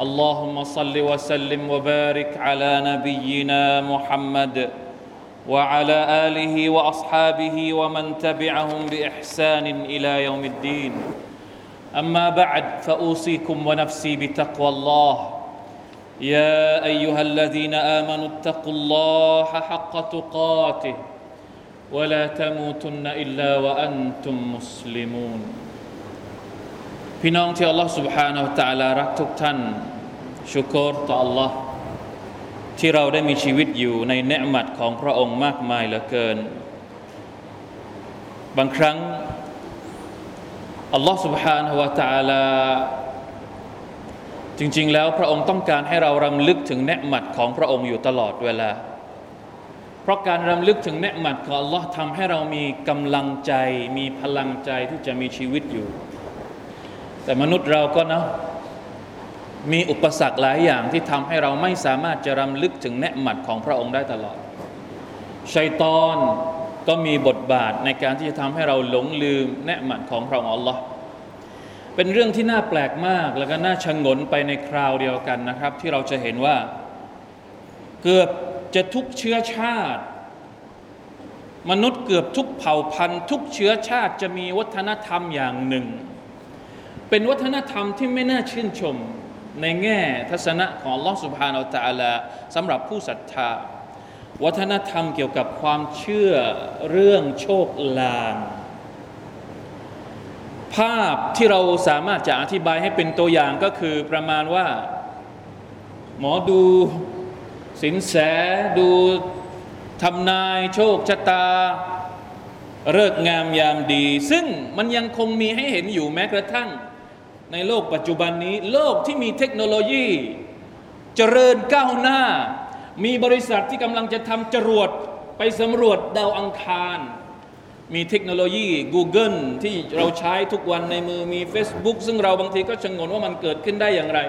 اللهم صل وسلم وبارك على نبينا محمد وعلى آله وأصحابه ومن تبعهم بإحسان إلى يوم الدين. أما بعد فأوصيكم ونفسي بتقوى الله. يا أيها الذين آمنوا اتقوا الله حق تقاته ولا تموتن إلا وأنتم مسلمون. พี่น้องที่อัลลอฮ์ سبحانه และ تعالى รักทุกท่านชุกรต่อ Allah ที่เราได้มีชีวิตอยู่ในเนืหมัดของพระองค์มากมายเหลือเกิน บางครั้งอัลลอฮ์ سبحانه และ تعالى จริงๆ แล้วพระองค์ต้องการให้เรารำลึกถึงเนืหมัดของพระองค์อยู่ตลอดเวลา เพราะการรำลึกถึงเนืหมัดของ Allah ทำให้เรามีกำลังใจ มีพลังใจที่จะมีชีวิตอยู่ แต่มนุษย์เราก็นะมีอุปสรรคหลายอย่างที่ทำให้เราไม่สามารถจะรำลึกถึงเนืหมัดของพระองค์ได้ตลอด ชัยตอนก็มีบทบาทในการที่จะทำให้เราหลงลืมเนืหมัดของพระองค์ Allah เป็นเรื่องที่น่าแปลกมากแล้วก็น่าชงนไปในคราวเดียวกันนะครับ ที่เราจะเห็นว่า เกือบจะทุกเชื้อชาติ มนุษย์เกือบทุกเผ่าพันธุ์ ทุกเชื้อชาติจะมีวัฒนธรรมอย่างหนึ่ง เป็นวัฒนธรรมที่ไม่น่าชื่นชมในแง่ทัศนะของลอสุภาอัลตะลาสำหรับผู้ศรัทธา วัฒนธรรมเกี่ยวกับความเชื่อเรื่องโชคลาง ภาพที่เราสามารถจะอธิบายให้เป็นตัวอย่างก็คือประมาณว่า หมอดูสินแสดูทำนายโชคชะตาเลิกงามยามดี ซึ่งมันยังคงมีให้เห็นอยู่แม้กระทั่ง ในโลกปัจจุบันนี้ โลกที่มีเทคโนโลยี เจริญก้าวหน้า มีบริษัทที่กำลังจะทำจรวดไปสำรวจดาวอังคาร มีเทคโนโลยี Google ที่เราใช้ทุกวันในมือมี Facebook ซึ่งเราบางทีก็ชงนว่ามันเกิดขึ้นได้อย่างไร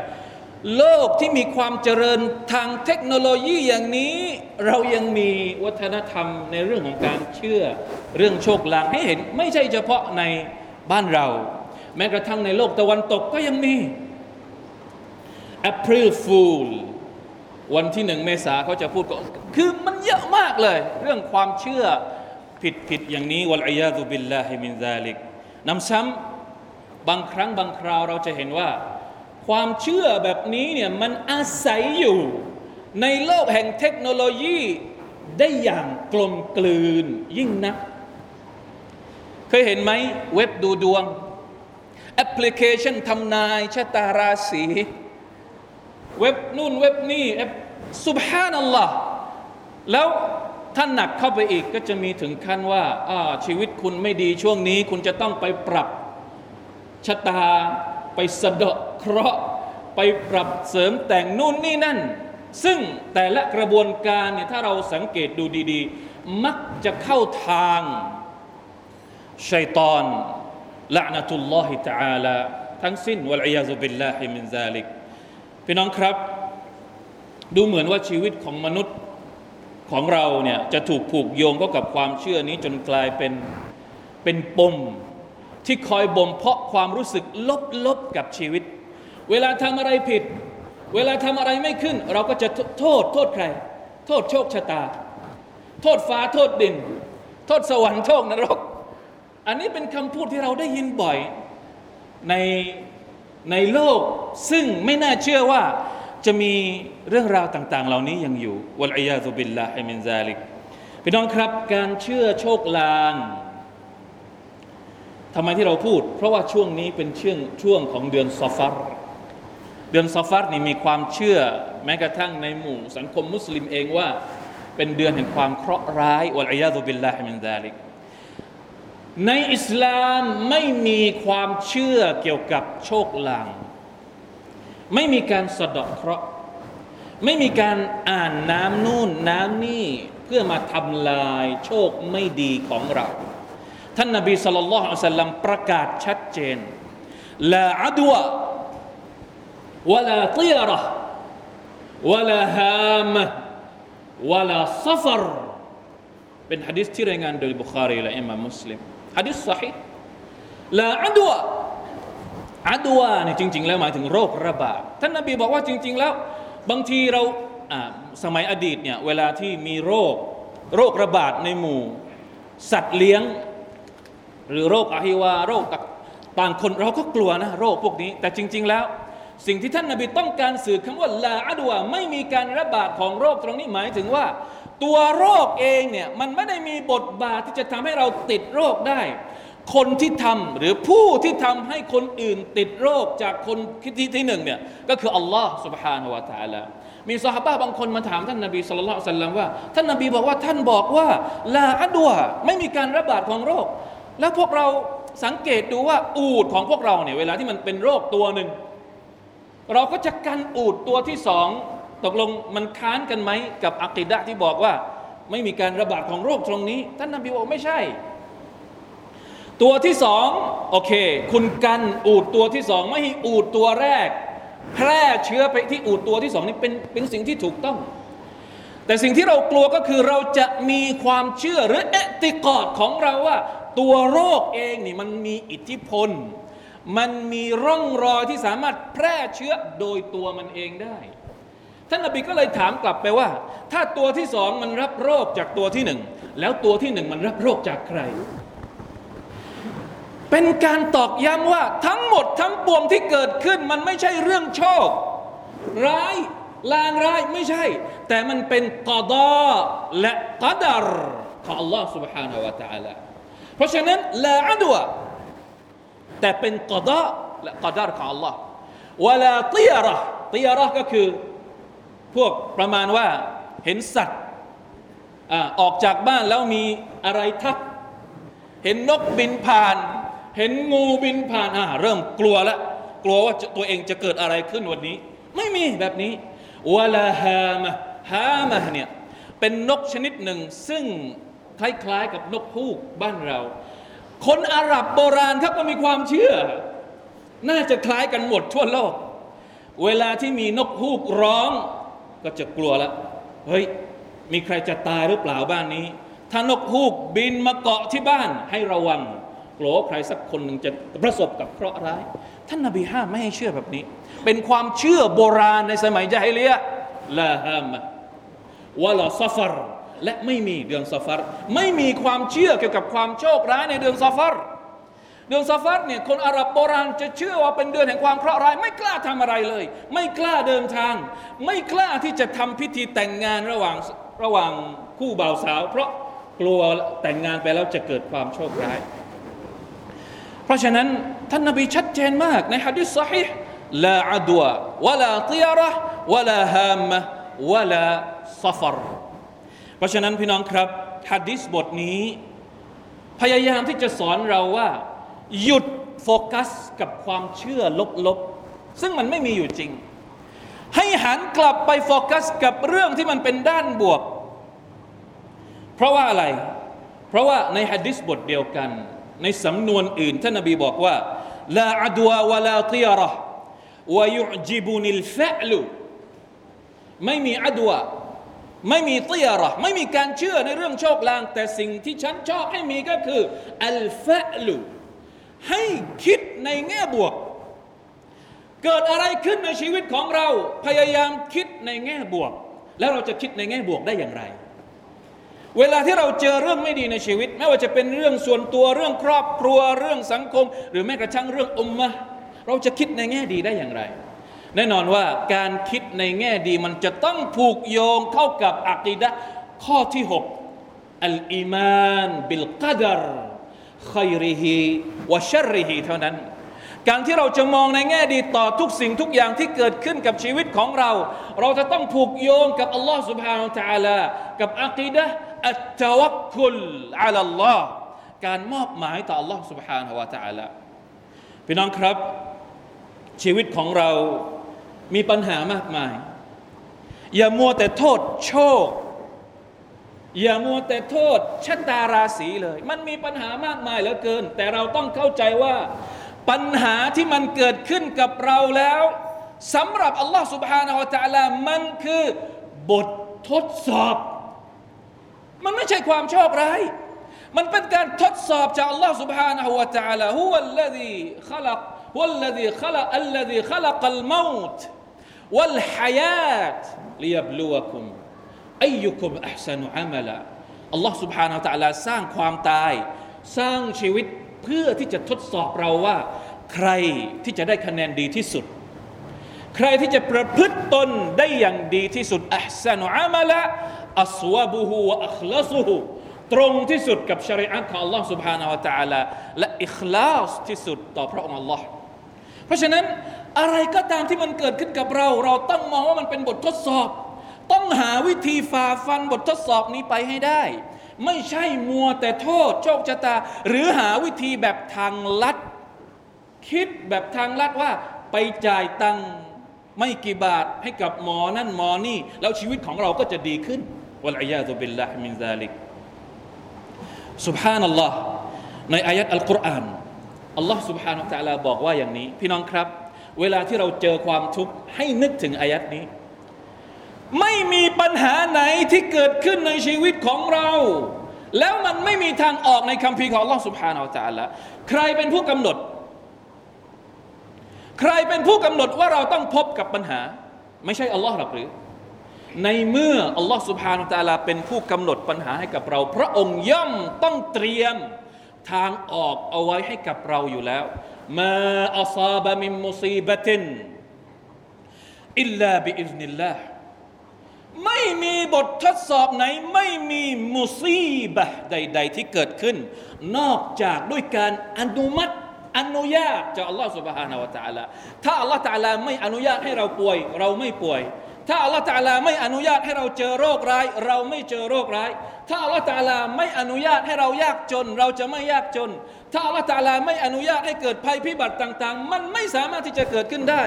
โลกที่มีความเจริญทางเทคโนโลยีอย่างนี้ เรายังมีวัฒนธรรมในเรื่องของการเชื่อเรื่องโชคลางให้เห็นไม่ใช่เฉพาะในบ้านเรา แม้กระทั่งในโลกตะวันตกก็ยังมี April Fool วันที่หนึ่งเมษาเขาจะพูดก็คือมันเยอะมากเลย เรื่องความเชื่อผิดผิดอย่างนี้วะลัยยาตุบิลลาฮิมินซาลิกนำซ้ำบางครั้งบางคราวเราจะเห็นว่า ความเชื่อแบบนี้เนี่ยมันอาศัยอยู่ ในโลกแห่งเทคโนโลยีได้อย่างกลมกลืนยิ่งนัก เคยเห็นไหมเว็บดูดวง แอปพลิเคชันทำนายชะตาราศีเว็บนู่นเว็บนี่สุบฮานัลลอฮ์แล้วถ้าหนักเข้าไปอีกก็จะมีถึงขั้นว่าชีวิตคุณไม่ดีช่วงนี้ คุณจะต้องไปปรับชะตา ไปสะเดาะเคราะห์ไปปรับเสริมแต่งนู่นนี่นั่น ซึ่งแต่ละกระบวนการเนี่ยถ้าเราสังเกตดูดี ๆ มักจะเข้าทางชัยตอน ละนะตุลลอฮิตะอาลาทั้งสิ้นวะลัยาซุบิลลาฮิมินซาลิกพี่น้องครับ ดูเหมือนว่าชีวิตของมนุษย์ของเราเนี่ยจะถูกผูกโยงเข้ากับความเชื่อนี้จนกลายเป็นเป็นปมที่คอยบ่มเพาะความรู้สึกลบๆกับชีวิต เวลาทำอะไรผิด เวลาทำอะไรไม่ขึ้น เราก็จะโทษโทษใคร โทษโชคชะตา โทษฟ้าโทษดิน โทษสวรรค์โทษนรก อันนี้เป็นคำพูดที่เราได้ยินบ่อยในในโลกซึ่งไม่น่าเชื่อว่าจะมีเรื่องราวต่าง ๆ เหล่านี้ยังอยู่ والعياذ بالله من ذلك พี่น้องครับการเชื่อโชคลางทำไมที่เราพูด เพราะว่าช่วงนี้เป็นช่วงช่วงของเดือนซอฟัรเดือนซอฟัรนี่มีความเชื่อแม้กระทั่งในหมู่สังคมมุสลิมเองว่า เป็นเดือนแห่งความเคราะห์ร้าย والعياذ بالله من ذلك ในอิสลามไม่มีความเชื่อเกี่ยวกับโชคลาง ไม่มีการสะเดาะเคราะห์ไม่มีการอ่านน้ำนู่นน้ำนี่เพื่อมาทำลายโชคไม่ดีของเรา ท่านนบี صلى الله عليه وسلم ประกาศชัดเจน لا عدوى ولا طيرة ولا هامة ولا صفر เป็นฮะดิษที่รายงานโดยบุคารีและอิมามมุสลิม ฮะดิษ صحيح لا عدوى عدوى นี่จริง ๆ แล้วหมายถึงโรคระบาดท่านนบีบอกว่าจริง ๆ แล้ว บางทีเราสมัยอดีตเนี่ยเวลาที่มีโรคโรคระบาดในหมู่ สัตว์เลี้ยง หรือโรคอหิวาต์ โรคต่าง ๆ คนเราก็กลัวนะโรคพวกนี้ แต่จริง ๆ แล้ว สิ่งที่ท่านนบีต้องการสื่อคำว่า لا عدوى ไม่มีการระบาดของโรคตรงนี้หมายถึงว่า ตัวโรคเองเนี่ยมันไม่ได้มีบทบาทที่จะทำให้เราติดโรคได้ คนที่ทำหรือผู้ที่ทำให้คนอื่นติดโรคจากคนที่ที่หนึ่งเนี่ยก็คืออัลลอฮ์ سبحانه และ تعالى มีสหายบางคนมาถามท่านนาบีสุลต่านสัลลัมว่าท่านนาบีบอกว่าท่านบอกว่าลาอัดวะไม่มีการระบาดของโรค แล้วพวกเราสังเกตดูว่าอูดของพวกเราเนี่ยเวลาที่มันเป็นโรคตัวหนึ่งเราก็จะกันอูดตัวที่สอง ตกลงมันค้านกันไหมกับอักิดะที่บอกว่า ไม่มีการระบาดของโรคตรงนี้ ท่านนบีบอกไม่ใช่ ตัวที่สองโอเค คุณกันอูดตัวที่สองไม่ให้อูดตัวแรก แพร่เชื้อไปที่อูดตัวที่สองนี่เป็นเป็นสิ่งที่ถูกต้อง แต่สิ่งที่เรากลัวก็คือเราจะมีความเชื่อหรือเอติกอดของเราว่า ตัวโรคเองนี่มันมีอิทธิพล มันมีร่องรอยที่สามารถแพร่เชื้อโดยตัวมันเองได้ ท่านนบีก็เลยถามกลับไปว่า ถ้าตัวที่สองมันรับโรคจากตัวที่หนึ่งแล้วตัวที่หนึ่งมันรับโรคจากใคร เป็นการตอกย้ำว่าทั้งหมดทั้งปวงที่เกิดขึ้นมันไม่ใช่เรื่องโชค ร้ายลางร้ายไม่ใช่ แต่มันเป็นกอดอและกอดารของ Allah سبحانه และ تعالى เพราะฉะนั้นลาอัดวะแต่เป็นกอดอและกอดารของ Allah วลาตียระตียระก็คือ พวกประมาณว่าเห็นสัตว์ออกจากบ้านแล้วมีอะไรทัก เห็นนกบินผ่าน เห็นงูบินผ่านอ่าเริ่มกลัวล้วกลัวว่าตัวเองจะเกิดอะไรขึ้นวันนี้ ไม่มีแบบนี้วลาฮามะฮามะเนี่ยเป็นนกชนิดหนึ่งซึ่งคล้ายๆกับนกฮูกบ้านเรา คนอาหรับโบราณเขาก็มีความเชื่อ น่าจะคล้ายกันหมดทั่วโลก เวลาที่มีนกฮูกร้อง ก็จะกลัวล้วเฮ้ยมีใครจะตายหรือเปล่าบ้านนี้ ถ้านกฮูกบินมาเกาะที่บ้านให้ระวังกลัวใครสักคนหนึ่งจะประสบกับเคราะห์ร้าย ท่านนาบีห้ามไม่ให้เชื่อแบบนี้ เป็นความเชื่อโบราณในสมัยจาฮิเลียลาฮามะวะลาซฟารและไม่มีเดือนซฟารไม่มีความเชื่อเกี่ยวกับความโชคร้ายในเดือนซฟาร เดือนซาฟัดเนี่ยคนอาหรับโบราณจะเชื่อว่าเป็นเดือนแห่งความเคราะห์ร้ายไม่กล้าทำอะไรเลย ไม่กล้าเดินทาง ไม่กล้าที่จะทำพิธีแต่งงานระหว่างระหว่างคู่บ่าวสาว เพราะกลัวแต่งงานไปแล้วจะเกิดความโชคร้าย เพราะฉะนั้นท่านนบีชัดเจนมากในฮะดิษสฮิห์ลาอัดวะวลาติยาระวลาฮามะวะลาซฟรเพราะฉะนั้นพี่น้องครับฮะดิษบทนี้ พยายามที่จะสอนเราว่า หยุดโฟกัสกับความเชื่อลบๆ ซึ่งมันไม่มีอยู่จริง ให้หันกลับไปโฟกัสกับเรื่องที่มันเป็นด้านบวก เพราะว่าอะไร เพราะว่าในฮะดิษบทเดียวกัน ในสำนวนอื่นท่านนบีบอกว่าลาอัดวะวะลาตียระวยุจิบุนิลฟะลุไม่มีอัดวะไม่มีตียระไม่มีการเชื่อในเรื่องโชคลาง แต่สิ่งที่ฉันชอบให้มีก็คืออัลฟะลุ ให้คิดในแง่บวก เกิดอะไรขึ้นในชีวิตของเราพยายามคิดในแง่บวก แล้วเราจะคิดในแง่บวกได้อย่างไร เวลาที่เราเจอเรื่องไม่ดีในชีวิต ไม่ว่าจะเป็นเรื่องส่วนตัวเรื่องครอบครัวเรื่องสังคม หรือแม้กระทั่งเรื่องอุมมะเราจะคิดในแง่ดีได้อย่างไร แน่นอนว่าการคิดในแง่ดีมันจะต้องผูกโยงเข้ากับอักีดะข้อที่ 6อัลอีมานบิลกัดร ขัยริฮีวะชรริฮีเท่านั้น การที่เราจะมองในแง่ดีต่อทุกสิ่งทุกอย่างที่เกิดขึ้นกับชีวิตของเรา เราจะต้องผูกโยงกับอัลลอฮ์ سبحانه และ تعالى กับอักีดะอัตตวักคุลอัลลอฮ์การมอบหมายต่อ Allah سبحانه และ تعالى พี่น้องครับ ชีวิตของเรา มีปัญหามากมาย อย่ามัวแต่โทษโชค อย่ามัวแต่โทษชะตาราศีเลย มันมีปัญหามากมายเหลือเกิน แต่เราต้องเข้าใจว่า ปัญหาที่มันเกิดขึ้นกับเราแล้วสำหรับอัลลอฮ์ سبحانه และ تعالى มันคือบททดสอบ มันไม่ใช่ความโชคร้าย มันเป็นการทดสอบจากอัลลอฮ์ سبحانه และ تعالى هو الذي خلق هو الذي خلق الذي خلق الموت والحياة ليبلوكم أيكم أحسن عملا อัลลอฮ์ سبحانه และ تعالى สร้างความตาย สร้างชีวิตเพื่อที่จะทดสอบเราว่า ใครที่จะได้คะแนนดีที่สุด ใครที่จะประพฤติตนได้อย่างดีที่สุดอัพสันุอามาละอัสวะบุฮูวะอัคลาสุฮูตรงที่สุดกับชริอะห์ของ Allah سبحانه และ تعالى และอิคลาสที่สุดต่อพระองค์ Allah เพราะฉะนั้นอะไรก็ตามที่มันเกิดขึ้นกับเรา เราต้องมองว่ามันเป็นบททดสอบ ต้องหาวิธีฝ่าฟันบททดสอบนี้ไปให้ได้ ไม่ใช่มัวแต่โทษโชคชะตา หรือหาวิธีแบบทางลัด คิดแบบทางลัดว่าไปจ่ายตังค์ไม่กี่บาทให้กับหมอนั่นหมอนี่ แล้วชีวิตของเราก็จะดีขึ้นวลัยยาตุบิลลาฮิมินซาลิกสุบฮานัลลอฮ์ในอายัดอัลกุรอานอัลลอฮ์สุบฮานะตะลาบอกว่าอย่างนี้ พี่น้องครับ เวลาที่เราเจอความทุกข์ให้นึกถึงอายัดนี้ ไม่มีปัญหาไหนที่เกิดขึ้นในชีวิตของเรา แล้วมันไม่มีทางออกในคำพีของล่องสุภาเอาจาร์ละใครเป็นผู้กำหนด ใครเป็นผู้กำหนดว่าเราต้องพบกับปัญหา ไม่ใช่อัลลอฮ์หรือ ในเมื่ออัลลอฮ์สุภาอัลตาลาเป็นผู้กำหนดปัญหาให้กับเรา พระองค์ย่อมต้องเตรียมทางออกเอาไว้ให้กับเราอยู่แล้วมาอัซาบะมิมมุซีบะตินอิลลาบิอิซนิลลาห์ ไม่มีบททดสอบไหน ไม่มีมุซีบะใด ๆ ที่เกิดขึ้น นอกจากด้วยการอนุมัติอนุญาตจากอัลลอฮฺ سبحانه และ تعالى ถ้าอัลลอฮฺ تعالى ไม่อนุญาตให้เราป่วย เราไม่ป่วย ถ้าอัลลอฮฺ تعالى ไม่อนุญาตให้เราเจอโรคร้าย เราไม่เจอโรคร้าย ถ้าอัลลอฮฺ تعالى ไม่อนุญาตให้เรายากจน เราจะไม่ยากจน ถ้าอัลลอฮฺ تعالى ไม่อนุญาตให้เกิดภัยพิบัติต่าง ๆ มันไม่สามารถที่จะเกิดขึ้นได้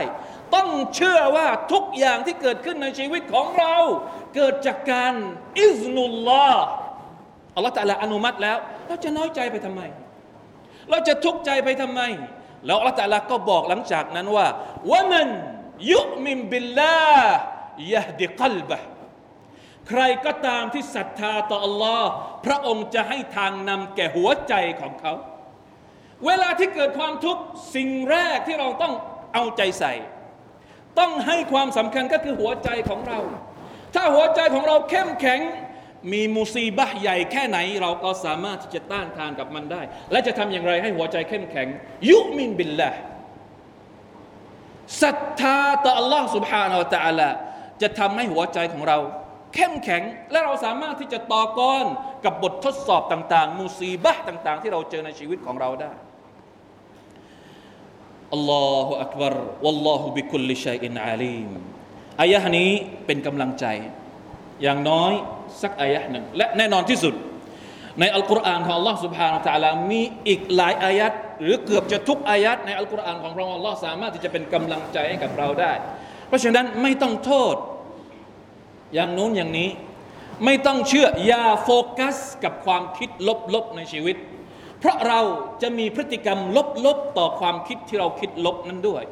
ต้องเชื่อว่าทุกอย่างที่เกิดขึ้นในชีวิตของเรา เกิดจากการอิสนุลลอฮ์อัลลอฮ์แต่ละอนุมัติแล้ว เราจะน้อยใจไปทำไม เราจะทุกข์ใจไปทำไม แล้วอัลลอฮ์แต่ละก็บอกหลังจากนั้นว่าว่ามันยุมิมบิลลาห์ยะดิกัลบะใครก็ตามที่ศรัทธาต่ออัลลอฮ์พระองค์จะให้ทางนำแก่หัวใจของเขา เวลาที่เกิดความทุกข์สิ่งแรกที่เราต้องเอาใจใส่ ต้องให้ความสำคัญก็คือหัวใจของเรา ถ้าหัวใจของเราเข้มแข็งมีมุซีบะใหญ่แค่ไหนเราก็สามารถที่จะต้านทานกับมันได้ และจะทำอย่างไรให้หัวใจเข้มแข็ง ยุมินบิลละศรัทธาต่อ Allah سبحانه และ تعالى จะทำให้หัวใจของเรา เข้มแข็ง และเราสามารถที่จะต่อกรกับบททดสอบต่าง ๆ มุซีบะต่าง ๆ ที่เราเจอในชีวิตของเราได้ อัลลอฮฺอักบารวัลลอฮฺบิคุลิชัยอินอาลีมอายะห์นี้เป็นกำลังใจ อย่างน้อยสักอายะหนึ่งและแน่นอนที่สุด ในอัลกุรอานของ Allah سبحانه และ تعالى มีอีกหลายอายัดหรือเกือบจะทุกอายัดในอัลกุรอานของพระองค์ Allah สามารถที่จะเป็นกำลังใจให้กับเราได้ เพราะฉะนั้นไม่ต้องโทษ อย่างนู้นอย่างนี้ ไม่ต้องเชื่ออย่าโฟกัสกับความคิดลบๆในชีวิต เพราะเราจะมีพฤติกรรมลบๆต่อความคิดที่เราคิดลบนั้นด้วย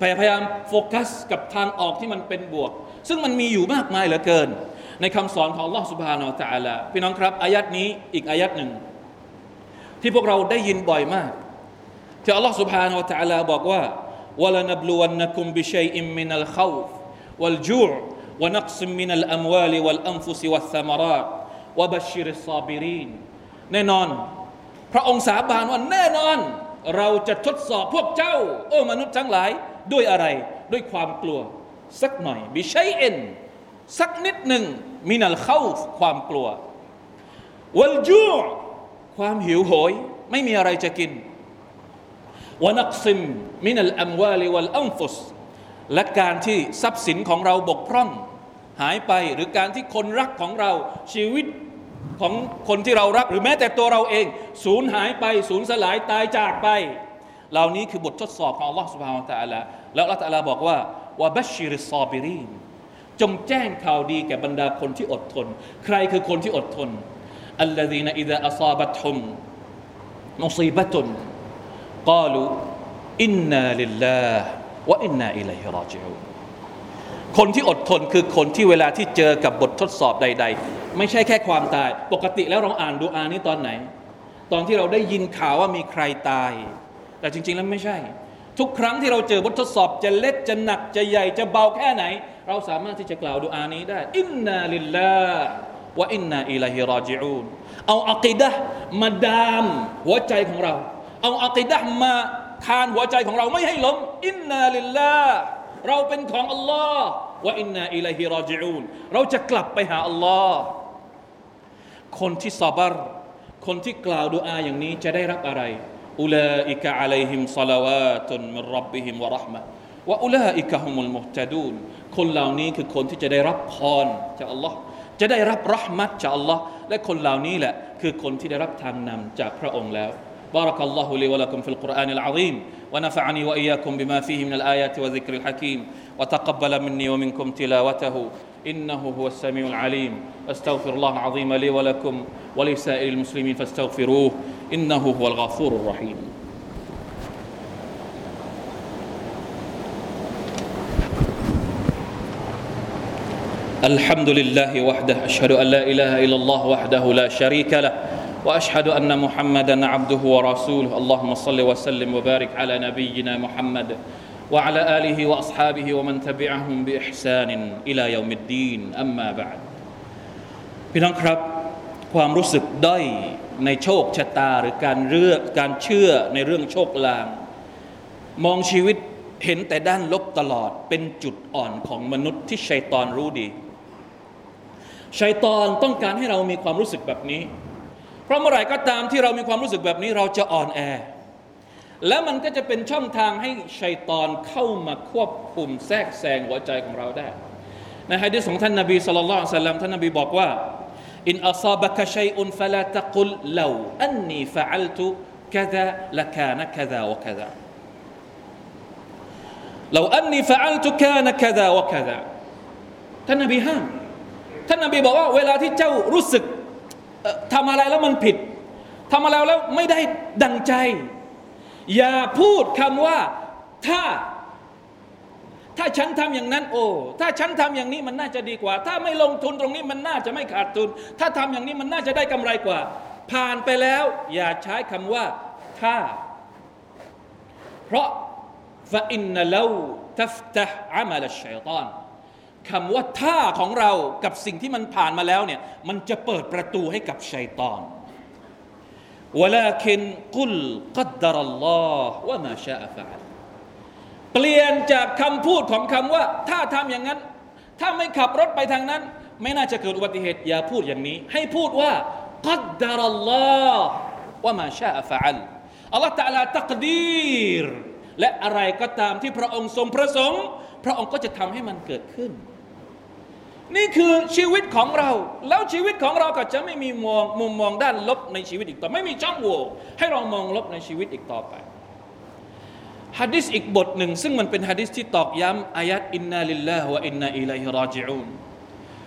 พยายามโฟกัสกับทางออกที่มันเป็นบวก ซึ่งมันมีอยู่มากมายเหลือเกิน ในคำสอนของ Allah سبحانه และ تعالى พี่น้องครับ อายัดนี้อีกอายัดหนึ่ง ที่พวกเราได้ยินบ่อยมาก ที่ Allah سبحانه และ تعالى บอกว่า وَلَنَبْلُوَنَّكُمْ بِشَيْءٍ مِّنَ الْخَوْفِ وَالْجُوعِ ونقص من الأموال والأنفس والثمرات وبشر الصابرين แน่นอน พระองค์สาบานว่าแน่นอน เราจะทดสอบพวกเจ้า โอ้มนุษย์ทั้งหลายด้วยอะไร ด้วยความกลัว สักหน่อยบิชัยเอ็นสักนิดหนึ่งมินัลเข้าความกลัววัลจูความหิวโหย ไม่มีอะไรจะกินวนักซิมมินัลอัมวาลิวัลอัมฟุสและการที่ทรัพย์สินของเราบกพร่อง หายไปหรือการที่คนรักของเราชีวิต ของคนที่เรารักหรือแม้แต่ตัวเราเอง สูญหายไป สูญสลายตายจากไป เหล่านี้คือบททดสอบของอัลลอฮ์สุบฮาวตะอัลาแล้วอัลลอฮ์ตะอัลาบอกว่าวะบัชชิริซอบิรีนจงแจ้งข่าวดีแก่บรรดาคนที่อดทน ใครคือคนที่อดทนอัลลดีนอิดะอัซาบัตฮุมมุซีบะตุนกาลูอินนาลิลลาห์วะอินนาอิลัยฮิราจิอูคนที่อดทนคือคนที่เวลาที่เจอกับบททดสอบใด ๆ ไม่ใช่แค่ความตาย ปกติแล้วเราอ่านดูอานี้ตอนไหน ตอนที่เราได้ยินข่าวว่ามีใครตาย แต่จริง ๆ แล้วไม่ใช่ ทุกครั้งที่เราเจอบททดสอบจะเล็กจะหนักจะใหญ่จะเบาแค่ไหน เราสามารถที่จะกล่าวดูอานี้ได้ อินนาลิลลาห์วะอินนาอิลัยฮิราจิอูนเอาอักีดะมาดามหัวใจของเรา เอาอะกีดะฮ์มาทานหัวใจของเราไม่ให้ล้ม إنا لله เราเป็นของอัลลอฮ์ وإنا إليه راجعون เราจะกลับไปหาอัลลอฮ์ คนที่ซอบรคนที่กล่าวดูอาอย่างนี้จะได้รับอะไรอุลาอิกะอะลัยฮิมศอลาวาตุนมินรับบิฮิมวะเราะห์มะวะอุลาอิกะฮุมุลมุฮตะดูนคนเหล่านี้คือคนที่จะได้รับพรจากอัลลอฮ์จะได้รับรหมัดจากอัลลอฮ์และคนเหล่านี้แหละคือคนที่ได้รับทางนำจากพระองค์แล้ว بارك الله لي ولكم في القرآن العظيم ونفعني وإياكم بما فيه من الآيات والذكر الحكيم وتقبل مني ومنكم تلاوته إنه هو السميع العليم. أستغفر الله العظيم لي ولكم ولسائر المسلمين فاستغفروه إنه هو الغفور الرحيم. الحمد لله وحده أشهد أن لا إله إلا الله وحده لا شريك له وأشهد أن محمدا عبده ورسوله. اللهم صل وسلم وبارك على نبينا محمد. وعلى اله واصحابه ومن تبعهم باحسان الى يوم الدين اما بعد พี่น้องครับ ความรู้สึกด้อยในโชคชะตาหรือการเลือกการเชื่อในเรื่องโชคลาง มองชีวิตเห็นแต่ด้านลบตลอดเป็นจุดอ่อนของมนุษย์ที่ชัยตอนรู้ดีชัยตอนต้องการให้เรามีความรู้สึกแบบนี้ เพราะเมื่อไหร่ก็ตามที่เรามีความรู้สึกแบบนี้เราจะอ่อนแอ และมันก็จะเป็นช่องทางให้ชัยตอนเข้ามาควบคุมแทรกแซงหัวใจของเราได้ ในฮะดีษของท่านนบีสุลต่านสัลลัมท่านนบีบอกว่าอินอัซาบะกะชัยอุนฟะลาตะกุลลาวอันนีฟะอัลตุกะซาละกานกะซาวะกะซา لو أني فعلت كان كذا وكذا ท่านนบีห้ามท่านนบีบอกว่าเวลาที่เจ้ารู้สึกทำอะไรแล้วมันผิดทำอะไรแล้วไม่ได้ดังใจ อย่าพูดคำว่าถ้า ถ้าฉันทำอย่างนั้น โอ้ถ้าฉันทำอย่างนี้มันน่าจะดีกว่า ถ้าไม่ลงทุนตรงนี้มันน่าจะไม่ขาดทุน ถ้าทำอย่างนี้มันน่าจะได้กำไรกว่า ผ่านไปแล้ว อย่าใช้คำว่าถ้า เพราะฟาอินนัลตัฟตะอามัลชัยตอนคำว่าท่าของเรากับสิ่งที่มันผ่านมาแล้วเนี่ยมันจะเปิดประตูให้กับชัยตอน ولكن قل قدر الله وما شاء فعل เปลี่ยนจากคำพูดของคำว่า ถ้าทำอย่างนั้น ถ้าไม่ขับรถไปทางนั้น ไม่น่าจะเกิดอุบัติเหตุ อย่าพูดอย่างนี้ ให้พูดว่า قدر الله وما شاء فعل อัลลอฮฺตะลาตักดีรและอะไรก็ตามที่พระองค์ทรงประสงค์ พระองค์ก็จะทำให้มันเกิดขึ้น นี่คือชีวิตของเรา แล้วชีวิตของเราก็จะไม่มีมองมุมมองด้านลบในชีวิตอีกต่อ ไม่มีช่องโหว่ให้เรามองลบในชีวิตอีกต่อไปฮะดิษอีกบทหนึ่ง ซึ่งมันเป็นฮะดิษที่ตอกย้ำอายัดอินนาลิลลาฮ์วะอินนาอิลัยฮิราจิอูน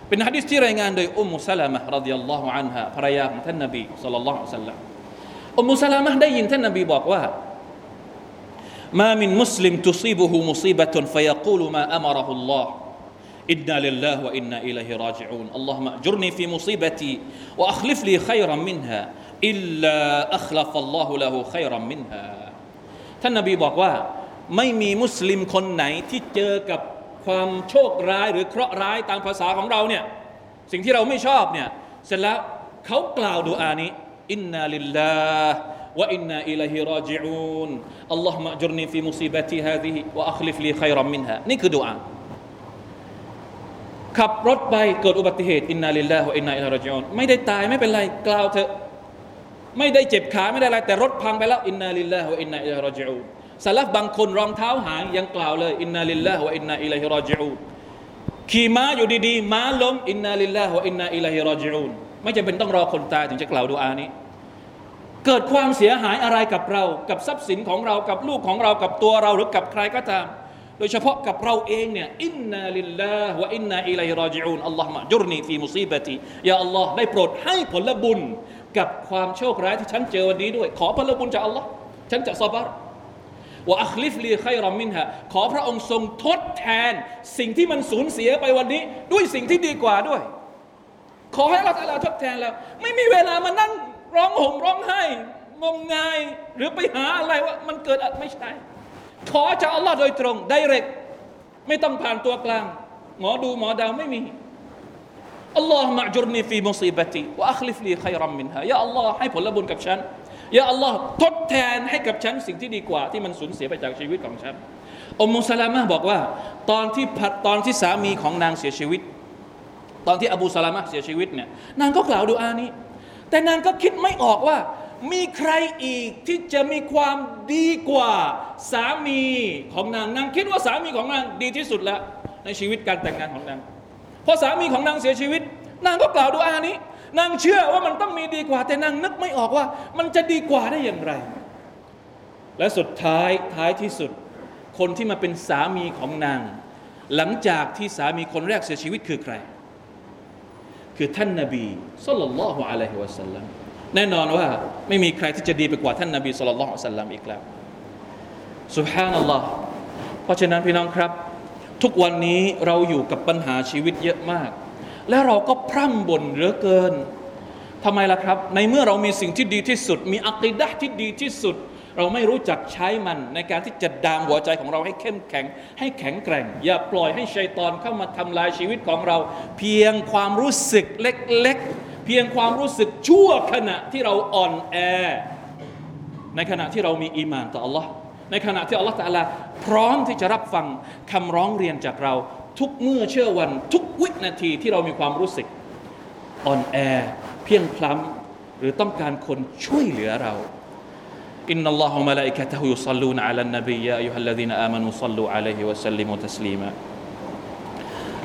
เป็นฮะดิษที่รายงานโดยอุมมุสลามะรดิยัลลอฮุอันฮะภรรยาของท่านนบีสัลลัลลอฮุอะลัยฮิวะสัลลัมอุมมุสลามะได้ยินท่านนบีบอกว่า ما من مسلم تصيبه مصيبة فيقول ما أمره الله إنا لله وإنا إليه راجعون اللهم أجرني في مصيبتي وأخلف لي خيرا منها إلا أخلف الله له خيرا منها ท่านนบีบอกว่า ไม่มีมุสลิมคนไหนที่เจอกับความโชคร้ายหรือเคราะห์ร้ายตามภาษาของเราเนี่ยสิ่งที่เราไม่ชอบเนี่ยเสร็จแล้วเขากล่าวดูอานี้อินนาลิลลาห์ وإنا إليه راجعون اللهم أجرني في مصيبتي هذه وأخلف لي خيرا منها นี่คือดุอา ขับรถไปเกิดอุบัติเหตุ إنا لله إنا إليه راجعون ไม่ได้ตายไม่เป็นไรกล่าวเถอะไม่ได้เจ็บขาไม่ได้อะไรแต่รถพังไปแล้วอินนาลิลลาฮ์อินนาอิลารจิอูนสลับบางคนรองเท้าหายยังกล่าวเลย إنا لله إنا إليه راجعون ขี่ม้าอยู่ดีๆม้าล้ม إنا لله إنا إليه راجعون ไม่จำเป็นต้องรอคนตายถึงจะกล่าวดูอานี้ เกิดความเสียหายอะไรกับเรา กับทรัพย์สินของเรากับลูกของเรากับตัวเราหรือกับใครก็ตาม โดยเฉพาะกับเราเองเนี่ยإنا لله وإنا إليه راجعون اللهم أجرني في مصيبتي ยาอัลลอฮ์ได้โปรดให้ผลบุญกับความโชคร้ายที่ฉันเจอวันนี้ด้วย ขอผลบุญจากอัลลอฮ์ฉันจะซาบาร์وأخلف لي خيرا منها ขอพระองค์ทรงทดแทน สิ่งที่มันสูญเสียไปวันนี้ ด้วยสิ่งที่ดีกว่าด้วย ขออัลลอฮ์ตาอาลาทดแทนแล้ว ไม่มีเวลามานั่งร้องห่มร้องไห้งมงาย หรือไปหาอะไรว่ามันเกิดอะไรไม่ใช่ ขอจากอัลลอฮ์โดยตรง direct ไม่ต้องผ่านตัวกลาง หมอดูหมอดาวไม่มีاللهم أجرني في مصيبتي وأخلف لي خيرا منها ยาอัลลอฮ์ให้ผลบุญกับฉันยาอัลลอฮ์ทดแทนให้กับฉันสิ่งที่ดีกว่า ที่มันสูญเสียไปจากชีวิตของฉันอมมุสลามะบอกว่า ตอนที่ตอนที่สามีของนางเสียชีวิต ตอนที่อบูสลามะเสียชีวิตเนี่ยนางก็กล่าวดูอานี้ แต่นางก็คิดไม่ออกว่า มีใครอีกที่จะมีความดีกว่าสามีของนางนางคิดว่าสามีของนางดีที่สุดแล้ว ในชีวิตการแต่งงานของนางพอสามีของนางเสียชีวิต นางก็กล่าวดูอานี้ นางเชื่อว่ามันต้องมีดีกว่า แต่นางนึกไม่ออกว่า มันจะดีกว่าได้อย่างไร และสุดท้ายท้ายที่สุด คนที่มาเป็นสามีของนาง หลังจากที่สามีคนแรกเสียชีวิตคือใคร คือท่านนบีสุลลัลลอฮุอะลัยฮิวะสัลลัม แน่นอนว่าไม่มีใครที่จะดีไปกว่าท่านนบีสุลต่านละสัลลัมอีกแล้วสุฮานัลลอฮ์เพราะฉะนั้นพี่น้องครับ ทุกวันนี้เราอยู่กับปัญหาชีวิตเยอะมาก และเราก็พร่ำบ่นเหลือเกินทำไมล่ะครับ ในเมื่อเรามีสิ่งที่ดีที่สุด มีอักิดะที่ดีที่สุด เราไม่รู้จักใช้มันในการที่จะดามหัวใจของเราให้เข้มแข็ง ให้แข็งแกร่ง อย่าปล่อยให้ชัยตอนเข้ามาทำลายชีวิตของเรา เพียงความรู้สึกเล็กๆ เพียงความรู้สึกชั่วขณะที่เราอ่อนแอ ในขณะที่เรามีอีมานต่อ Allah ในขณะที่ Allah ตะลาพร้อมที่จะรับฟังคำร้องเรียนจากเรา ทุกเมื่อเชื่อวัน ทุกวินาทีที่เรามีความรู้สึกอ่อนแอ เพียงพล้ำหรือต้องการคนช่วยเหลือเรา إن الله وملائكته يصلون على النبي يا أيها الذين آمنوا صلوا عليه وسلموا تسليما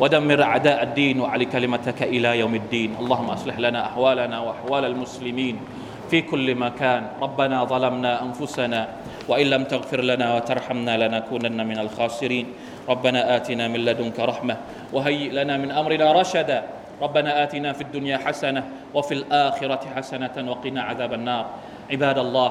ودمر أعداء الدين وعلي كلمتك إلى يوم الدين. اللهم أصلح لنا أحوالنا وأحوال المسلمين في كل مكان. ربنا ظلمنا أنفسنا وإن لم تغفر لنا وترحمنا لنكونن من الخاسرين. ربنا آتنا من لدنك رحمة وهيئ لنا من أمرنا رشدا. ربنا آتنا في الدنيا حسنة وفي الآخرة حسنة وقنا عذاب النار. عباد الله